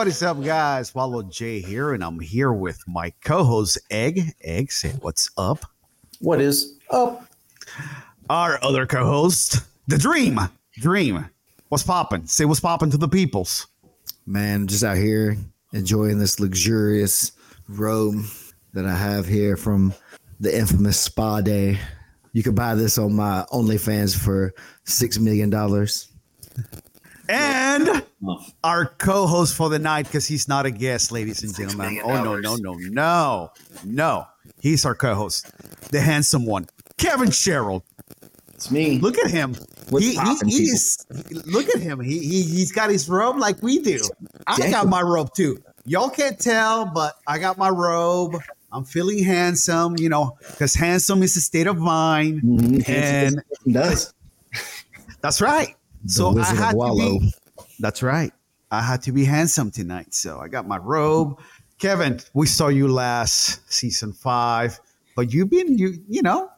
what is up, guys? Follow Jay here, and I'm here with my co-host Egg. Egg, say what's up. What is up? Our other co-host, the Dream. Dream, what's popping? Say what's popping to the peoples. Man, just out here enjoying this luxurious robe that I have here from the infamous spa day. You can buy this on my OnlyFans for six million dollars. And our co-host for the night, because he's not a guest, ladies and gentlemen. Oh no, no, no, no, no. He's our co-host, the handsome one, Kevin Sherrill. It's me. Look at him. What's He, he, poppin', he's look at him. He, he he's got his robe like we do. I got my robe too. Y'all can't tell, but I got my robe. I'm feeling handsome, you know, because handsome is a state of mind, Mhm. and does. that's right. The So I had to Wallow. be. That's right. I had to be handsome tonight, so I got my robe. Kevin, we saw you last season five, but you've been you you know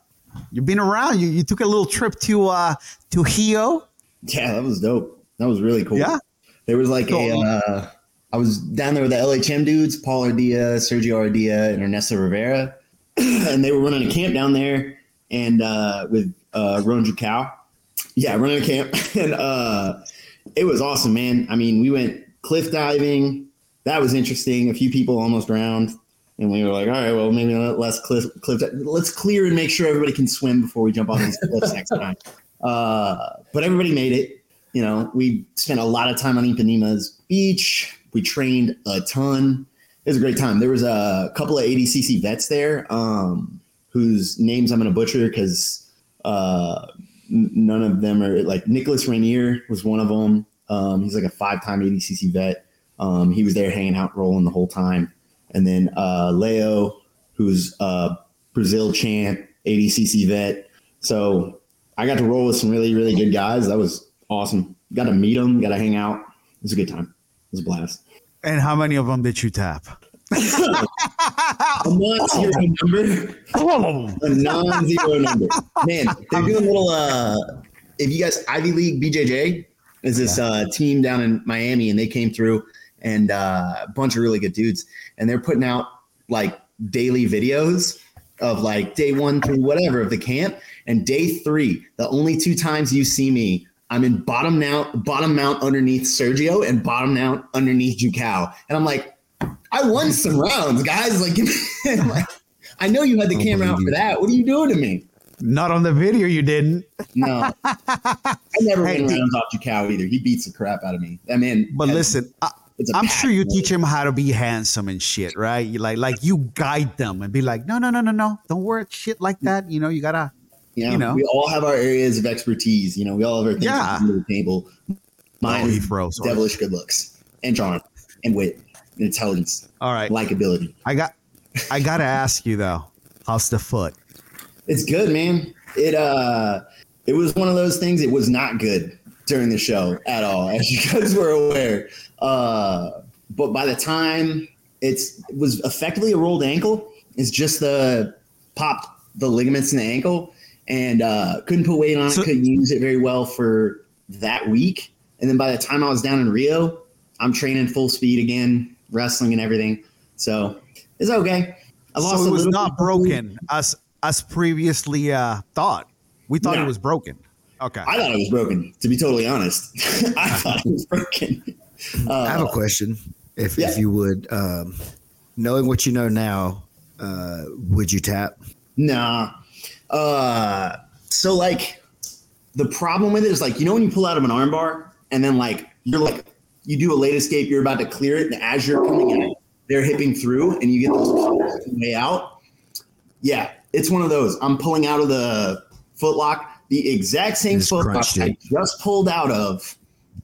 you've been around. You you took a little trip to uh to Hio. Yeah, that was dope. That was really cool. Yeah. There was like a. Uh, I was down there with the LHM dudes, Paul Ardia, Sergio Ardia, and Ernesto Rivera, and they were running a camp down there, and uh, with uh, Ron Jucao. Yeah, running a camp, and uh, it was awesome, man. I mean, we went cliff diving. That was interesting. A few people almost drowned, and we were like, all right, well, maybe less cliff. cliff let's clear and make sure everybody can swim before we jump on these cliffs next time. Uh, but everybody made it you know, we spent a lot of time on Ipanema's beach. We trained a ton. It was a great time. There was a couple of ADCC vets there, um, whose names I'm going to butcher because uh, none of them are like Nicholas Rainier was one of them. Um, he's like a five-time ADCC vet. Um, he was there hanging out, rolling the whole time. And then uh, Leo, who's a Brazil champ, ADCC vet. So I got to roll with some really, really good guys. That was awesome. Got to meet them, got to hang out. It was a good time. It was a blast. And how many of them did you tap? A non-zero number. A non-zero number. Man, they're doing a little. Uh, if you guys Ivy League BJJ is this uh, team down in Miami, and they came through and uh, a bunch of really good dudes, and they're putting out like daily videos of like day one through whatever of the camp, and day three. The only two times you see me. I'm in bottom mount, bottom mount underneath Sergio and bottom mount underneath Jucao. And I'm like, I won some rounds, guys. Like, like, I know you had the camera out for that. What are you doing to me? Not on the video, you didn't. No, I never Hey, win did- rounds off Jucao either. He beats the crap out of me. I mean, But listen, I, I'm sure you teach him how to be handsome and shit, right? You like like you guide them and be like, no, no, no, no, no, don't wear shit like that. You know, you gotta. You know, you know. we all have our areas of expertise. You know, we all have our things Yeah. to the table. Mine Oh, he froze. devilish good looks and charm and wit intelligence, All right, likability. I got, I gotta ask you though, how's the foot? It's good, man. It uh it was one of those things it was not good during the show at all, as you guys were aware. Uh but by the time it's it was effectively a rolled ankle, it's just the popped the ligaments in the ankle and uh couldn't put weight on it, couldn't use it very well for that week. And then by the time I was down in Rio, I'm training full speed again, wrestling and everything. So it's okay. I lost so it was little not broken as as previously uh, thought. We thought No. it was broken. Okay. I thought it was broken. To be totally honest, I thought it was broken. Uh, I have a question. If yeah. if you would, um, knowing what you know now, uh, would you tap? nah. Uh, so like, the problem with it is like you know when you pull out of an armbar and then like you're like you do a late escape, you're about to clear it, and as you're coming out, they're hipping through, and you get those way out. Yeah, it's one of those. I'm pulling out of the footlock, the exact same footlock I just pulled out of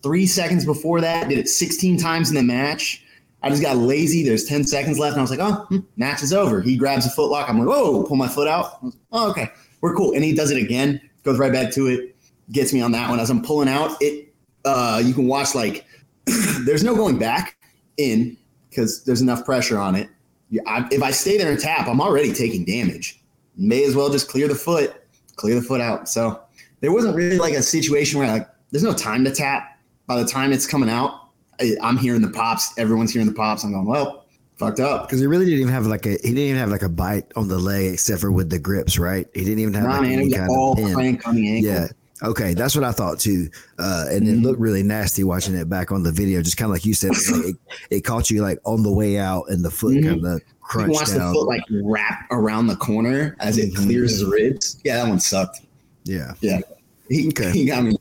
three seconds before that. Did it 16 times in the match. I just got lazy. There's 10 seconds left, and I was like, oh, hmm, match is over. He grabs a footlock. I'm like, whoa, pull my foot out. Oh, okay, we're cool. And he does it again, goes right back to it, gets me on that one. As I'm pulling out, it uh, you can watch like there's no going back in because there's enough pressure on it. Yeah, I, if I stay there and tap, I'm already taking damage. May as well just clear the foot, clear the foot out. So there wasn't really like a situation where like there's no time to tap. By the time it's coming out, I, I'm hearing the pops. Everyone's hearing the pops. I'm going, well, fucked up. Because he really didn't even have like a he didn't even have like a bite on the leg except for with the grips, right? He didn't even have Nah, like man, any kind all of pin. crank on the ankle. Yeah. Okay, that's what I thought too. Uh, and it Mhm. looked really nasty watching it back on the video. Just kind of like you said, like it, it caught you like on the way out, and the foot Mhm. kind of You crunched watch the foot like wrap around the corner as it Mhm. clears his ribs. Yeah, that one sucked. yeah, yeah, He, Okay. he got me.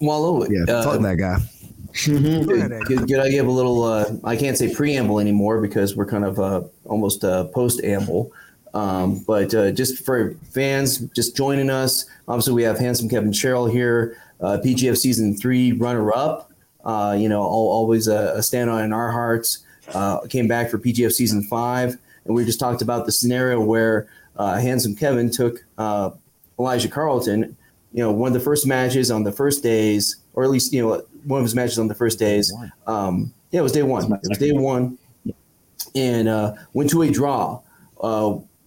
Wallow. It. Yeah. uh, fuck that guy. Mhm. Go ahead, Could, could I give a little? Uh, I can't say preamble anymore because we're kind of uh, almost uh, post amble. Um, but uh, just for fans, just joining us. Obviously, we have handsome Kevin Sherrill here, uh, PGF season three runner up. Uh, you know, al- always a, a stand on in our hearts. Uh, came back for PGF season five, and we just talked about the scenario where uh, handsome Kevin took uh, Elijah Carlton. You know, one of the first matches on the first days, or at least you know one of his matches on the first days. Um, yeah, it was day one. It was day one, and uh, went to a draw.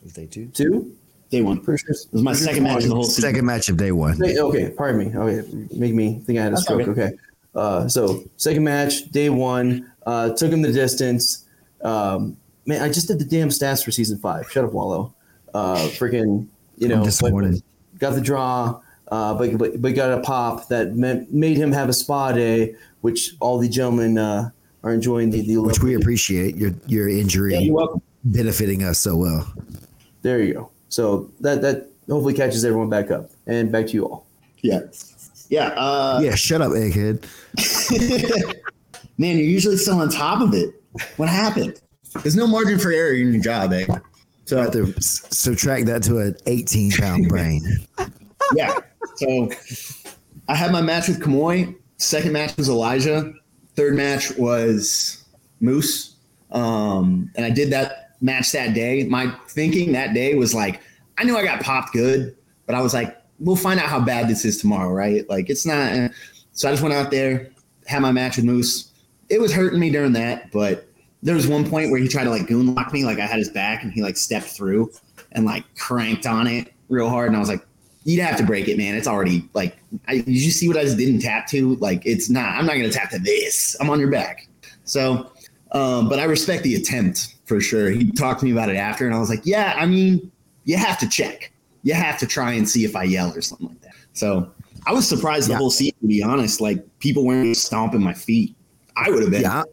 Uh, Day two. two. Day one. Sure. It was my second match of the whole season. Second match of day one. Hey, Okay, pardon me. Okay, make me think I had a That's stroke. okay. Okay, uh, so second match, day one, uh, took him the distance. Um, man, I just did the damn stats for season five. Shut up, Wallow. Uh, freaking, you know, disappointed. got the draw, uh, but, but but got a pop that meant made him have a spa day, which all the gentlemen uh, are enjoying the the. Which we appreciate your your injury Yeah, you're welcome. benefiting us so well. There you go. So that that hopefully catches everyone back up and back to you all. Yeah. Yeah. Uh, yeah, shut up, egghead. Man, you're usually still on top of it. What happened? There's no margin for error in your job, eh? So I have to subtract that to an 18 pound brain. yeah. So I had my match with Kamoy. Second match was Elijah. Third match was Moose. Um, and I did that match that day. My thinking that day was like, I knew I got popped good, but I was like, we'll find out how bad this is tomorrow, right? Like it's not. So I just went out there, had my match with Moose. It was hurting me during that, but there was one point where he tried to like goon lock me, like I had his back, and he like stepped through and like cranked on it real hard, and I was like, you'd have to break it, man. It's already like, I, did you see what I just didn't tap to? Like, it's not. I'm not gonna tap to this. I'm on your back. So, um, but I respect the attempt for sure. He talked to me about it after, and I was like, yeah, I mean, you have to check. You have to try and see if I yell or something like that. So I was surprised the whole season, to be honest. Like people weren't stomping my feet. I would have been. Yeah, I,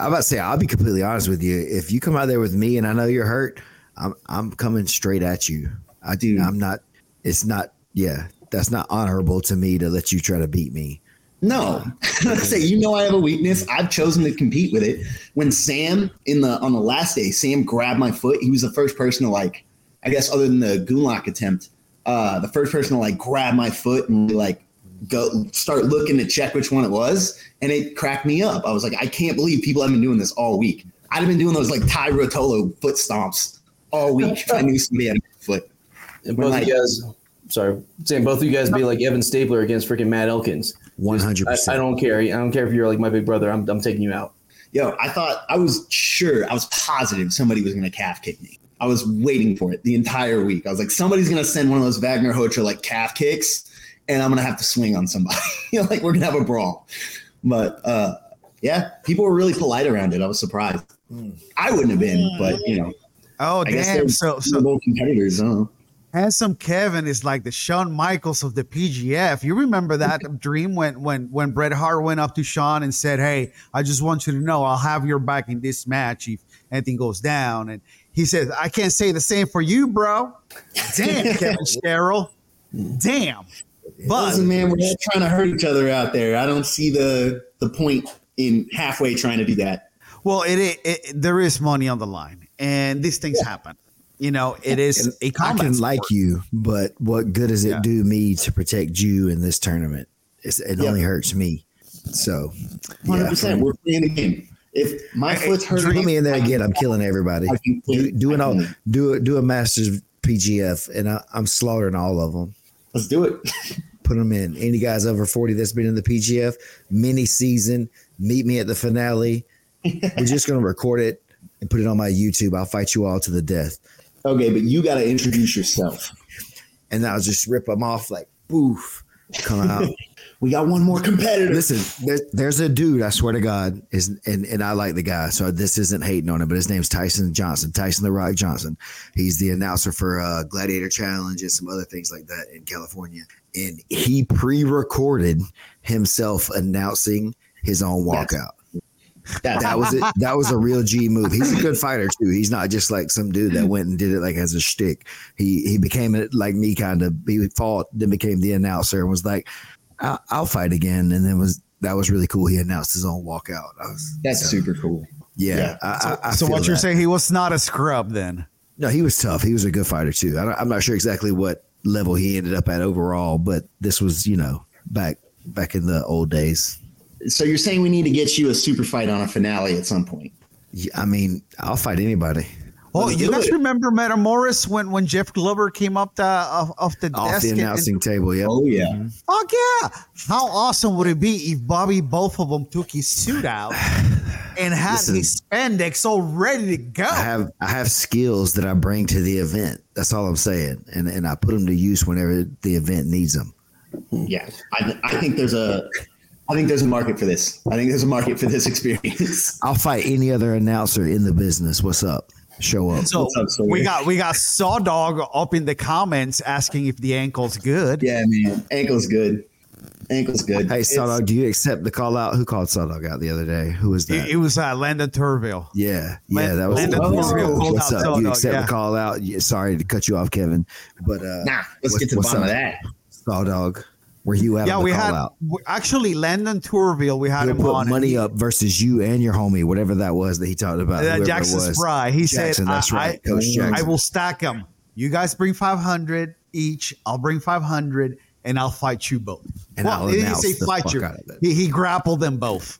I'm about to say, I'll be completely honest with you. If you come out there with me and I know you're hurt, I'm I'm coming straight at you. I do. I'm not. It's not. Yeah, that's not honorable to me to let you try to beat me. No, I say you know I have a weakness. I've chosen to compete with it. When Sam in the on the last day, Sam grabbed my foot. He was the first person to like, I guess, other than the goonlock attempt, uh, the first person to like grab my foot and like go start looking to check which one it was, and it cracked me up. I was like, I can't believe people have been doing this all week. I'd have been doing those like Tye Ruotolo foot stomps all week if I knew somebody had a foot. And both like- you guys, sorry, saying both of you guys be like Evan Stabler against freaking Matt Elkins. One hundred I, I don't care. I don't care if you're like my big brother. I'm, I'm taking you out. Yo, I thought I was sure, I was positive somebody was gonna calf kick me. I was waiting for it the entire week. I was like, somebody's gonna send one of those Wagner Hotra like calf kicks, and I'm gonna have to swing on somebody. you know, like we're gonna have a brawl. But uh yeah, people were really polite around it. I was surprised. I wouldn't have been, but you know, Oh I damn! they're So so, so competitors. I don't know. Handsome Kevin is like the Shawn Michaels of the PGF. You remember that dream when when when Bret Hart went up to Shawn and said, "Hey, I just want you to know I'll have your back in this match if anything goes down." And he says, "I can't say the same for you, bro." Damn, Kevin Sherrill. Damn. But Listen, man, we're all trying to hurt each other out there. I don't see the the point in halfway trying to do that. well, it, it, it there is money on the line, and these things happen. You know, it is a I combat can sport. like you, but what good does it Yeah. do me to protect you in this tournament? It's, it Yeah. only hurts me. So, Hundred percent. We're playing the game. If my foot's hurting, put me in there again. I'm killing everybody. I Do, quit. do an all, do a, do a Masters PGF, and I, I'm slaughtering all of them. Let's do it. Put them in. Any guys over 40 that's been in the PGF mini season, meet me at the finale. We're just going to record it and put it on my YouTube. I'll fight you all to the death. Okay, but you got to introduce yourself. And I'll just rip them off like boof. come out. We got one more competitor. Listen, there, there's a dude. I swear to God, is and and I like the guy. So this isn't hating on him, but his name's Tyson Johnson, Tyson the Rock Johnson. He's the announcer for uh, Gladiator Challenge and some other things like that in California. And he pre-recorded himself announcing his own walkout. That's- That was it. That was a real G move. He's a good fighter too. He's not just like some dude that went and did it like as a shtick. He he became it like me, kind of. He fought, then became the announcer, and was like, I'll, "I'll fight again." And then was that was really cool. He announced his own walkout. I was, that's so, super cool. Yeah. Yeah. I, I, I so what you're that. saying? He was not a scrub then. No, he was tough. He was a good fighter too. I don't, I'm not sure exactly what level he ended up at overall, but this was you know back back in the old days. So you're saying we need to get you a super fight on a finale at some point? Yeah, I mean, I'll fight anybody Oh, Let's you guys it. remember Metamoris when when Jeff Glover came up the off, off the off desk? the and- announcing table. Yeah. Oh yeah. Mm-hmm. Fuck yeah! How awesome would it be if Bobby both of them took his suit out and had Listen. his spandex all ready to go? I have I have skills that I bring to the event. That's all I'm saying, and and I put them to use whenever the event needs them. Yeah. I, I think there's a I think there's a market for this. I think there's a market for this experience. I'll fight any other announcer in the business. What's up? Show up. so What's up, we got we got Saw Dog up in the comments asking if the ankle's good. yeah, man. Ankle's good. Ankle's good. Hey, It's- Sawdog, do you accept the call out? Who called Sawdog out the other day? Who was that? It, it was uh, Landon Turville. yeah, Lan- yeah, that was. Landon oh, Turville called what's out up? Do you accept yeah. the call out? Sorry to cut you off, Kevin, but uh, Nah, let's what's- get to the bottom up? of that. Sawdog, were you out Yeah, of the we call had out? w- actually Landon Turville. We had He'll him put on. money he- up versus you and your homie, whatever that was that he talked about. Uh, Jackson was. Spry. He Jackson, said, that's I, right, I, Coach Jackson. I will stack them. You guys bring 500 each. I'll bring 500 and I'll fight you both. And I'll he didn't say fight you. out of it. He, he grappled them both.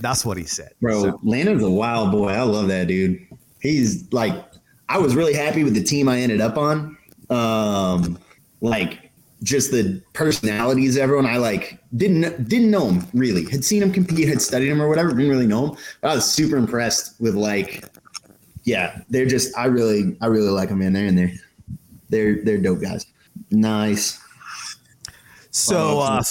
That's what he said. Bro, So, Landon's a wild boy. I love that dude. He's like, I was really happy with the team I ended up on. Um, like just the personalities, of everyone. I like didn't didn't know him really. Had seen him compete, had studied him or whatever. Didn't really know him. But I was super impressed with like, yeah, they're just. I really, I really like them, man. They're in there. They're they're dope guys. Nice. so uh,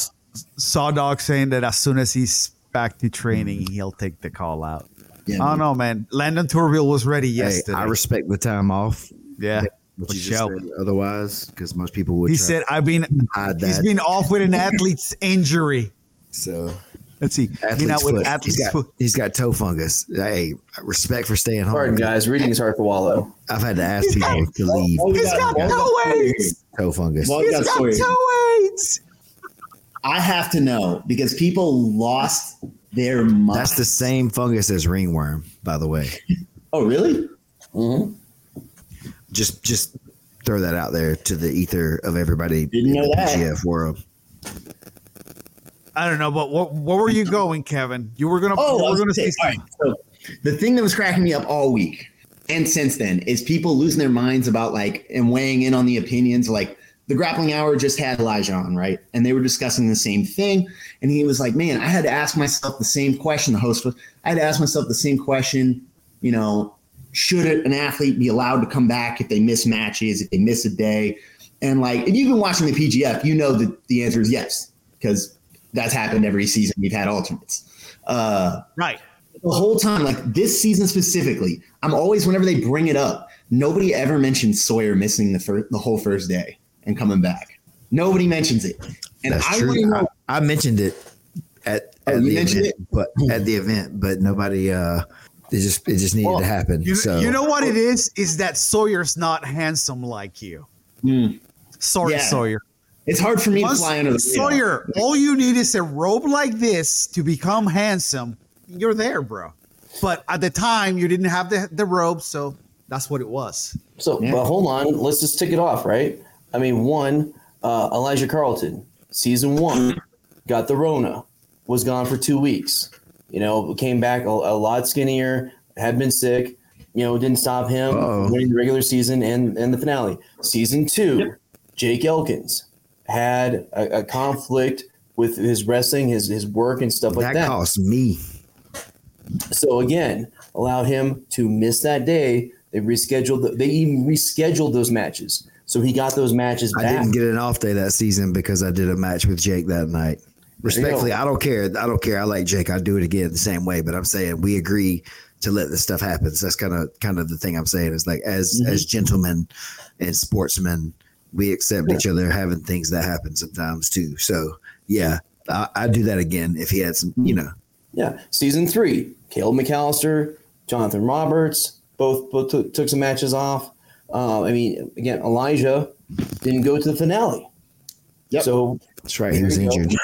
Saw Dog saying that as soon as he's back to training, he'll take the call out. Yeah, I don't know, man. Landon Turville was ready Hey, yesterday. I respect the time off. yeah. What For you just said otherwise, because most people would. He try said, I've been, to hide he's that. been off with an athlete's injury. so Let's see. athlete's Been out with foot. athlete's he's got, foot. he's got toe fungus. Hey, respect for staying home. Pardon, guys. Reading is hard for wallow. I've had to ask people to leave Oh, you He's got you toe aids. toe fungus. Well, He's got got toe aids. I have to know because people lost their mind. That's the same fungus as ringworm, by the way. Oh, really? Mhm. Just just throw that out there to the ether of everybody Didn't in know the that. PGF world. I don't know, but what, what were you going, Kevin? You were gonna. Oh, you I were was gonna gonna say. say, all right, so the thing that was cracking me up all week and since then is people losing their minds about like and weighing in on the opinions. Like the grappling hour just had Elijah on, right? And they were discussing the same thing. And he was like, Man, I had to ask myself the same question. The host was, I had to ask myself the same question, you know, should an athlete be allowed to come back if they miss matches, if they miss a day? And like, if you've been watching the PGF, you know that the answer is yes, because that's happened every season. We've had alternates. Uh, Right. the whole time, like this season specifically, I'm always whenever they bring it up, nobody ever mentions Sawyer missing the fir- the whole first day and coming back. Nobody mentions it, and That's I true. know. I, I mentioned it at, Oh, at you the mentioned event, but at the event, but nobody. uh It just it just needed Well, to happen. You, so you know what it is? Is that Sawyer's not handsome like you. Hmm. Sorry, Yeah. Sawyer. It's hard for me to Once- fly under the radar. Sawyer, all you need is a robe like this to become handsome. You're there, bro. But at the time, you didn't have the, the robe, so that's what it was. So, Yeah. but hold on, let's just tick it off, right? I mean, one, uh, Elijah Carlton, season one, got the Rona, was gone for two weeks. You know, came back a, a lot skinnier, had been sick. You know, didn't stop him Uh-oh. winning the regular season and and the finale. Season two, Jake Elkins had a, a conflict with his wrestling, his his work and stuff like that, that. cost me. So again, allowed him to miss that day. They rescheduled. The, they even rescheduled those matches. So he got those matches I didn't get an off day that season because I did a match with Jake that night. Respectfully, I don't care. I don't care. I like Jake. I'd do it again the same way. But I'm saying we agree to let this stuff happen. So that's kind of kind of the thing I'm saying is like as Mhm. as gentlemen and sportsmen, we accept each other having things that happen sometimes too. So yeah, I, I'd do that again if he had some. You know, Yeah, season three, Caleb McAllister, Jonathan Roberts, both both took, took some matches off. Uh, I mean, again, Elijah didn't go to the finale. Yep. So that's right. He was you go.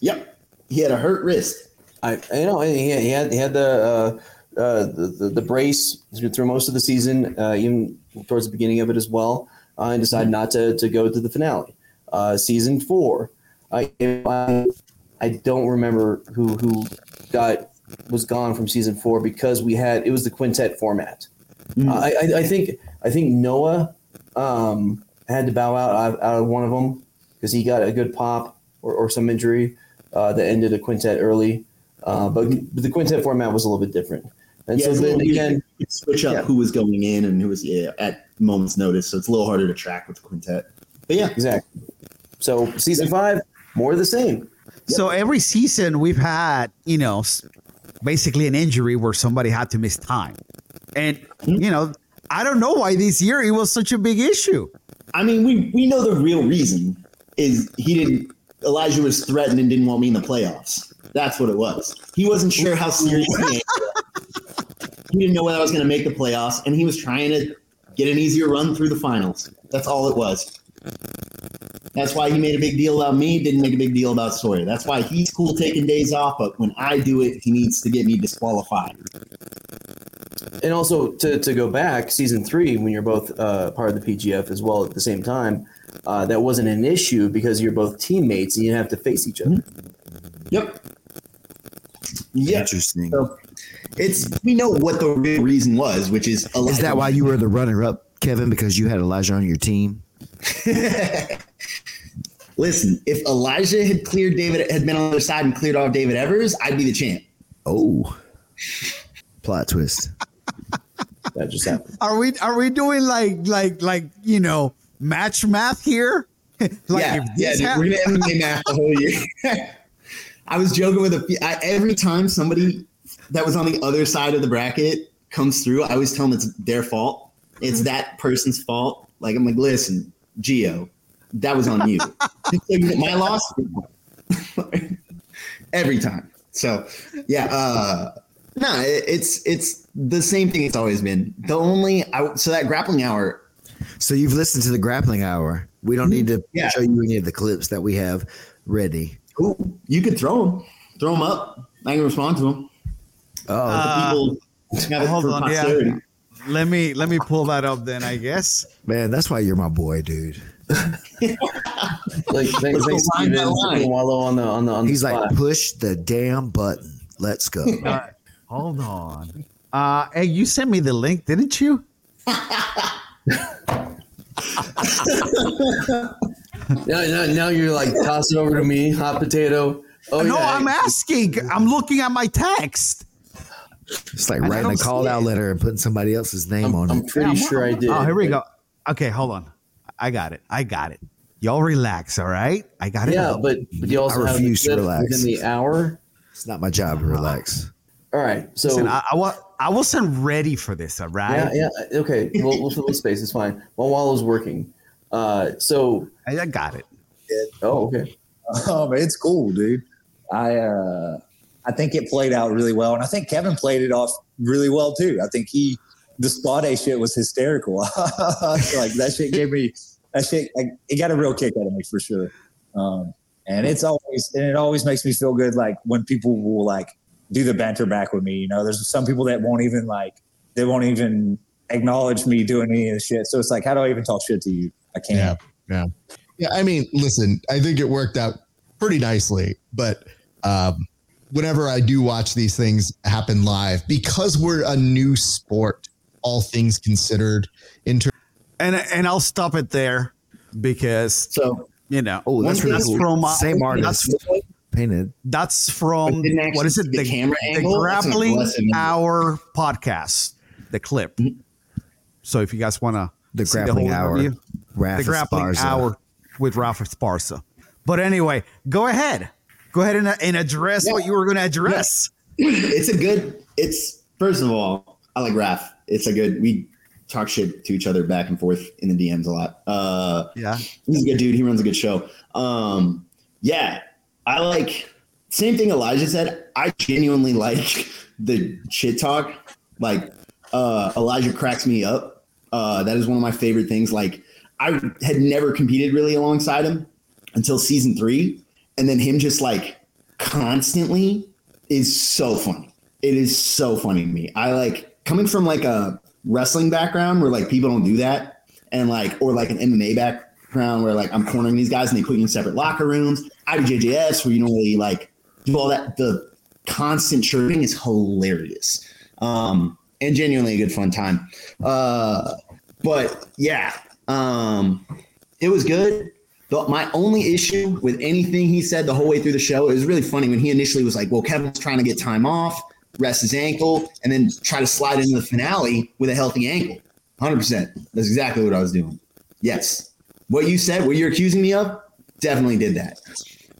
Yep. He had a hurt wrist. I, you know, he had, he had, he had the, uh, uh, the, the the brace through most of the season, uh, even towards the beginning of it as well, uh, and decided not to, to go to the finale. Uh, season four, I, I don't remember who who got was gone from season four because we had it was the quintet format. Mm. I, I I think I think Noah um, had to bow out out, out of one of them because he got a good pop or, or some injury uh, that ended a quintet early. Uh, but, but the quintet format was a little bit different. And Yeah, so then again, You could switch up Yeah. who was going in and who was yeah, at moment's notice. So it's a little harder to track with the quintet. But yeah, exactly. So season five, more of the same. So every season we've had, you know, basically an injury where somebody had to miss time. And, you know, I don't know why this year it was such a big issue. I mean, we we know the real reason is he didn't. Elijah was threatened and didn't want me in the playoffs. That's what it was. He wasn't sure how serious he He didn't know whether I was going to make the playoffs, and he was trying to get an easier run through the finals. That's all it was. That's why he made a big deal about me, didn't make a big deal about Sawyer. That's why he's cool taking days off, but when I do it, he needs to get me disqualified. And also to, to go back, season three, when you're both uh, part of the PGF as well at the same time, uh, that wasn't an issue because you're both teammates and you have to face each other. Yep. Yeah. Interesting. So it's we know what the real reason was, which is Elijah. Is that why you were the runner up, Kevin? Because you had Elijah on your team? Listen, if Elijah had cleared David, had been on the other side and cleared off David Evers, I'd be the champ. Oh, plot twist. That just happened. Are we are we doing like like like, you know, match math here? like yeah, yeah, dude, we're gonna MMA math the whole year. I was joking with a few- I, every time somebody that was on the other side of the bracket comes through, I always tell them it's their fault. It's that person's fault. Like I'm like, listen, Geo, that was on you. Just so you know, My loss. every time. So yeah, uh no, it, it's it's the same thing it's always been. The only I, so that grappling hour So you've listened to the grappling hour. We don't need to Yeah. show you any of the clips that we have ready. Ooh, you could throw them, throw them up. I can respond to them. Oh, Uh, People hold for on, yeah. Let me let me pull that up then, I guess. man, that's why you're my boy, dude. Like thanks, thanks Steven. Wallow on the on the on the He's spot. like, push the damn button. Let's go. Uh, hold on. Uh hey, you sent me the link, didn't you? now, now, now you're like toss it over to me, hot potato. Oh no, yeah, I'm asking. I'm looking at my text. It's like I writing a call out it. letter and putting somebody else's name I'm, on I'm it. pretty Yeah, sure I did. Oh, here we go. Okay, hold on. I got it. I got it. Y'all relax, all right? I got it. Yeah, but but you also I have refuse to relax. within the hour. It's not my job to relax. All right, so Listen, I, I, wa- I wasn't ready for this, all right? yeah, yeah, okay. We'll, we'll fill the space. It's fine. While Wallow's working. Uh, so I, I got it. oh, okay. Um, it's cool, dude. I uh, I think it played out really well, and I think Kevin played it off really well too. I think he the spot A shit was hysterical. like that shit gave me that shit. Like, it got a real kick out of me for sure. Um, and it's always and it always makes me feel good. Like when people will like do the banter back with me. You know, there's some people that won't even like they won't even acknowledge me doing any of the shit. So it's like, how do I even talk shit to you? I can't. Yeah, yeah, yeah. I mean, listen, I think it worked out pretty nicely, but um, whenever I do watch these things happen live, because we're a new sport, all things considered, in terms And and I'll stop it there because So you know. Oh, that's one really cool. From, Same that's, artist painted. that's from what is it? see the camera? That's an grappling hour podcast, the clip. Mm-hmm. So if you guys want to The grappling hour. Rafa the grappling Esparza. hour with Rafa Esparza. But anyway, go ahead. Go ahead and, and address what you were going to address. it's a good. It's first of all, I like Raph. It's a good. We talk shit to each other back and forth in the DMs a lot. Uh, Yeah. he's a good dude. He runs a good show. Um, yeah, I like. Same thing Elijah said. I genuinely like the shit talk. Like uh, Elijah cracks me up. Uh, that is one of my favorite things. Like I had never competed really alongside him until season three, and then him just like constantly is so funny. It is so funny to me. I like coming from like a wrestling background where like people don't do that, and like or like an MMA background where like I'm cornering these guys and they put you in separate locker rooms. JJS where you don't really like do all that. The constant chirping is hilarious, um, and genuinely a good fun time. Uh, but yeah, um, it was good. The, my only issue with anything he said the whole way through the show, it was really funny when he initially was like, well, Kevin's trying to get time off, rest his ankle, and then try to slide into the finale with a healthy ankle. 100%. That's exactly what I was doing. Yes. What you said, what you're accusing me of, definitely did that.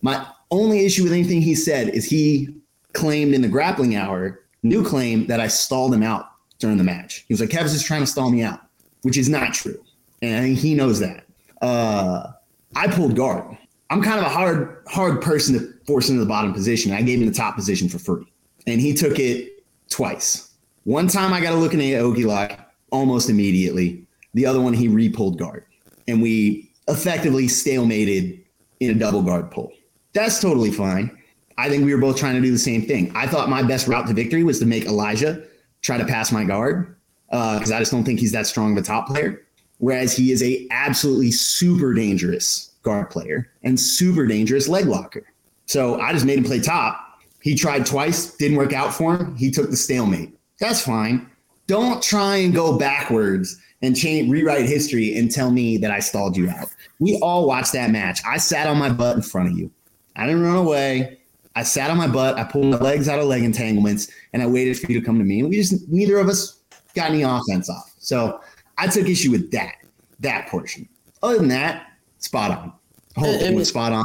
My only issue with anything he said is he claimed in the grappling hour, new claim that I stalled him out during the match. He was like, Kevin's just trying to stall me out, which is not true. And he knows that. Uh, I pulled guard. I'm kind of a hard, hard person to force into the bottom position. I gave him the top position for free, and he took it twice. One time I got a look in Okie lock almost immediately. The other one he re-pulled guard, and we effectively stalemated in a double guard pull. That's totally fine. I think we were both trying to do the same thing. I thought my best route to victory was to make Elijah try to pass my guard uh, because I just don't think he's that strong of a top player. Whereas he is a absolutely super dangerous guard player and super dangerous leg locker. So I just made him play top. He tried twice, didn't work out for him. He took the stalemate. That's fine. Don't try and go backwards and change, rewrite history and tell me that I stalled you out. We all watched that match. I sat on my butt in front of you. I didn't run away. I sat on my butt. I pulled my legs out of leg entanglements, and I waited for you to come to me. And we just neither of us got any offense off. So I took issue with that that portion. Other than that, spot on. Whole And- thing and- was spot on.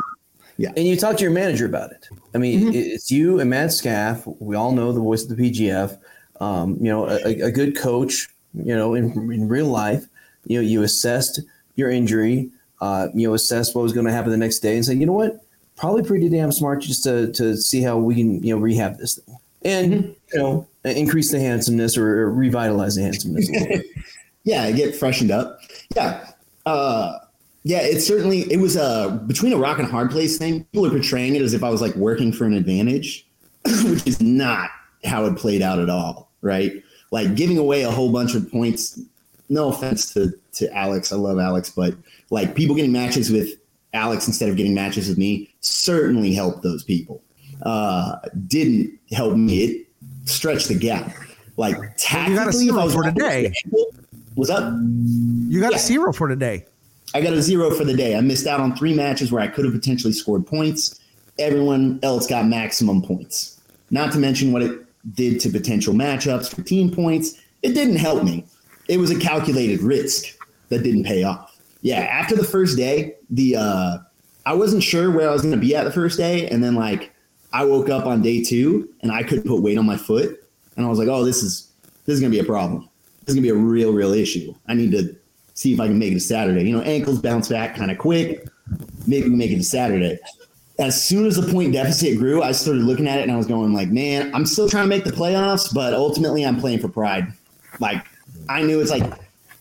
Yeah. And you talk to your manager about it. I mean, Mm-hmm. it's you and Matt Scaff. We all know the voice of the PGF. Um, you know, a, a good coach. You know, in, in real life, you know, you assessed your injury. Uh, you know, assessed what was going to happen the next day, and said, you know what, probably pretty damn smart just to to see how we can you know rehab this thing and Mm-hmm. you know increase the handsomeness or, revitalize the handsomeness. a little bit. yeah, get freshened up. Yeah. Uh yeah, It certainly it was a between a rock and hard place thing. People are portraying it as if I was like working for an advantage, which is not how it played out at all, right? Like giving away a whole bunch of points. No offense to to Alex, I love Alex, but like people getting matches with Alex instead of getting matches with me certainly helped those people. Uh, didn't help me. It stretched the gap. Like you got a tactically, if I was for today. What's up? You got Yeah. a zero for today. I got a zero for the day. I missed out on three matches where I could have potentially scored points. Everyone else got maximum points. Not to mention what it did to potential matchups for team points. It didn't help me. It was a calculated risk that didn't pay off. Yeah, after the first day, the uh, I wasn't sure where I was going to be at the first day, and then like I woke up on day two and I couldn't put weight on my foot, and I was like, oh, this is this is going to be a problem. This is going to be a real, real issue. I need to see if I can make it to Saturday. You know, ankles bounce back kind of quick. Maybe we make it to Saturday. As soon as the point deficit grew, I started looking at it and I was going like, man, I'm still trying to make the playoffs, but ultimately I'm playing for pride. Like I knew it's like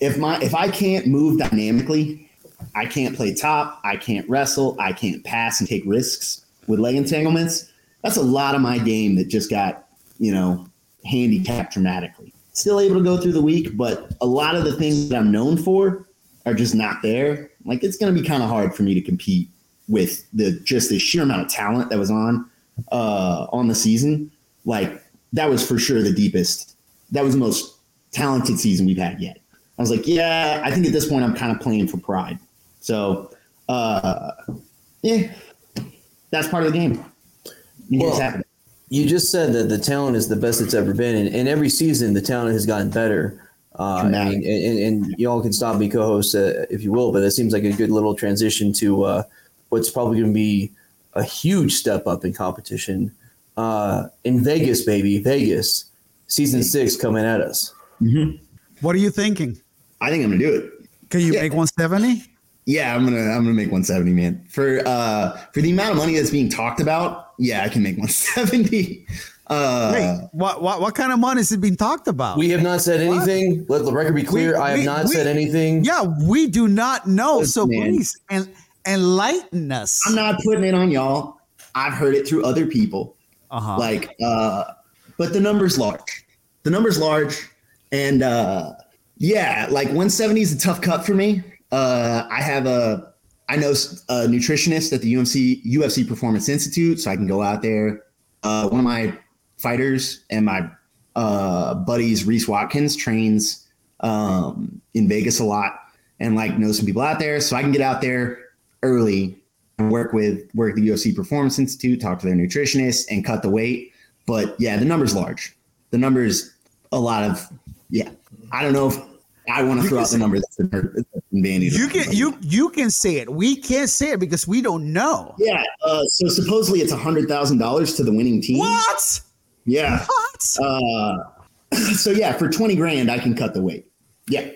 if my if I can't move dynamically, I can't play top, I can't wrestle, I can't pass and take risks with leg entanglements. That's a lot of my game that just got, you know, handicapped dramatically. Still able to go through the week, but a lot of the things that I'm known for are just not there. Like it's going to be kind of hard for me to compete with the just the sheer amount of talent that was on uh, on the season. Like that was for sure the deepest. That was the most talented season we've had yet. I was like, yeah, I think at this point I'm kind of playing for pride. So, uh, yeah, that's part of the game. You Well, happening. you just said that the talent is the best it's ever been, and, and every season the talent has gotten better. Uh, I Dramatic. mean, and, and, and y'all can stop me, co-host, uh, if you will, but it seems like a good little transition to uh, what's probably going to be a huge step up in competition uh, in Vegas, baby, Vegas, season six coming at us. What are you thinking? I think I'm gonna do it. Can you Yeah. make 170? Yeah, I'm gonna I'm gonna make 170, man. For uh for the amount of money that's being talked about, yeah, I can make 170. Uh Wait, what, what what kind of money is it being talked about? We have not said anything. Let the record be clear. We- I have we- not we- said anything. yeah, we do not know. Listen, So man. please en- enlighten us. I'm not putting it on y'all. I've heard it through other people. uh-huh. Like uh but the number's large. The number's large and uh yeah, like 170 is a tough cut for me. Uh I have a I know a nutritionist at the UMC UFC Performance Institute, so I can go out there. Uh, one of my fighters and my uh, buddies, Reese Watkins, trains um, in Vegas a lot, and like knows some people out there, so I can get out there early and work with work the UFC Performance Institute, talk to their nutritionist, and cut the weight. But yeah, the number's large. The number's a lot of yeah. I don't know if I want to throw out the number that's bandied. you can you you can say it. We can't say it because we don't know. Yeah. Uh, so supposedly it's a hundred thousand dollars to the winning team. What? Yeah. What? Uh, so yeah, for twenty grand, I can cut the weight. Yeah.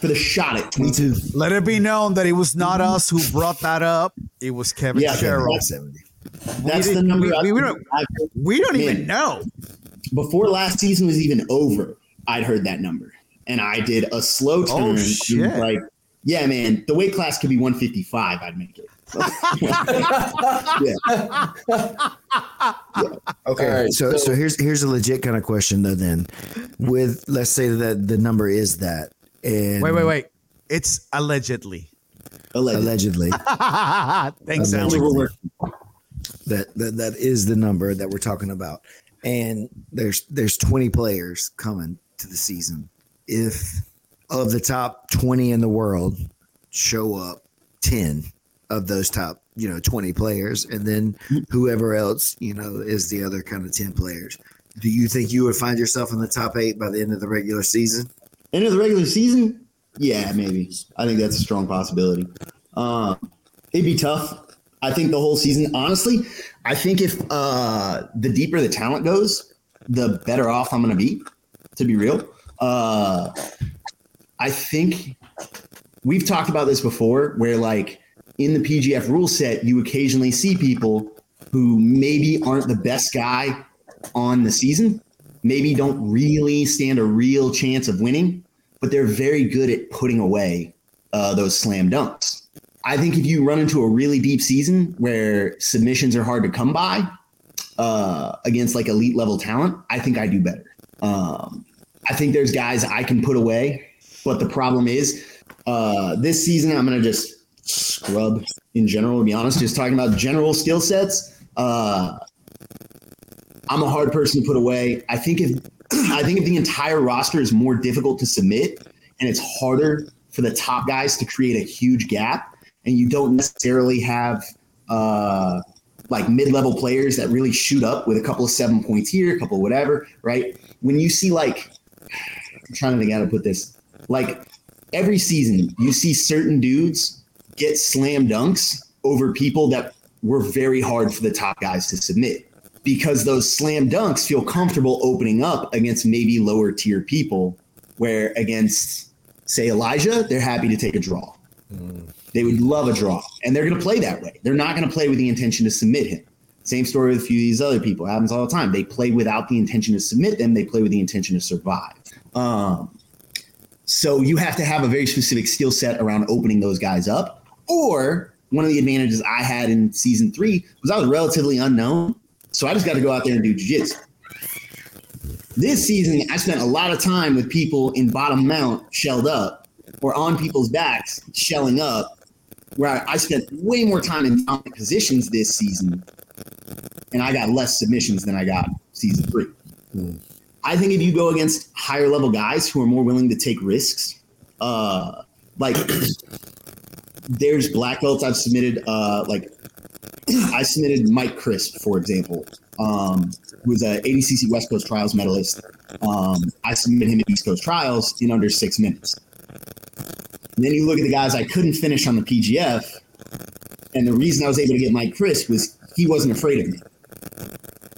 For the shot at Me too. Let it be known that it was not us who brought that up. It was Kevin Yeah, Sherrill. that's- 70. That's we the number. we- we don't- We don't even know. before last season was even over, I'd heard that number, and I did a slow oh, turn. Oh, shit. Like, yeah, man, the weight class could be 155. I'd make it. Okay. All right, so, so- so here's here's a legit kind of question though. Then, with let's say that the number is that, and Wait, wait, wait. It's allegedly. Allegedly. allegedly Thanks, Allegedly. Alex. that, that that is the number that we're talking about, and there's there's 20 players coming to the season. If of the top 20 in the world show up, 10 of those top you know 20 players, and then whoever else you know is the other kind of 10 players. Do you think you would find yourself in the top eight by the end of the regular season? End of the regular season? Yeah, maybe. I think that's a strong possibility. Uh, it'd be tough. I think the whole season, honestly, I think if uh, the deeper the talent goes, the better off I'm going to be, to be real. Uh, I think we've talked about this before where, like, in the PGF rule set, you occasionally see people who maybe aren't the best guy on the season, maybe don't really stand a real chance of winning, but they're very good at putting away uh, those slam dunks. I think if you run into a really deep season where submissions are hard to come by uh, against like elite level talent, I think I do better. Um, I think there's guys I can put away, but the problem is uh, this season I'm going to just scrub in general, to be honest, just talking about general skill sets. Uh, I'm a hard person to put away. I think if I think if the entire roster is more difficult to submit and it's harder for the top guys to create a huge gap, and you don't necessarily have uh, like mid-level players that really shoot up with a couple of seven points here, a couple of whatever, right? When you see like, trying to think how to put this, like every season you see certain dudes get slam dunks over people that were very hard for the top guys to submit because those slam dunks feel comfortable opening up against maybe lower tier people where against say Elijah they're happy to take a draw. Mm. They would love a draw and they're going to play that way. They're not going to play with the intention to submit him same story with a few of these other people. It happens all the time. They play without the intention to submit them. They play with the intention to survive. Um, so you have to have a very specific skill set around opening those guys up. Or one of the advantages i had in season three was i was relatively unknown. So I just got to go out there and do jiu-jitsu. This season, I spent a lot of time with people in bottom mount shelled up or on people's backs shelling up, where I, I spent way more time in dominant positions this season, and I got less submissions than I got season three. I think if you go against higher level guys who are more willing to take risks, uh, like there's black belts I've submitted, uh, like I submitted Mike Crisp, for example, um, who was a ADCC West Coast Trials medalist. Um, I submitted him at East Coast Trials in under six minutes. And then you look at the guys I couldn't finish on the PGF, and the reason I was able to get Mike Crisp was he wasn't afraid of me.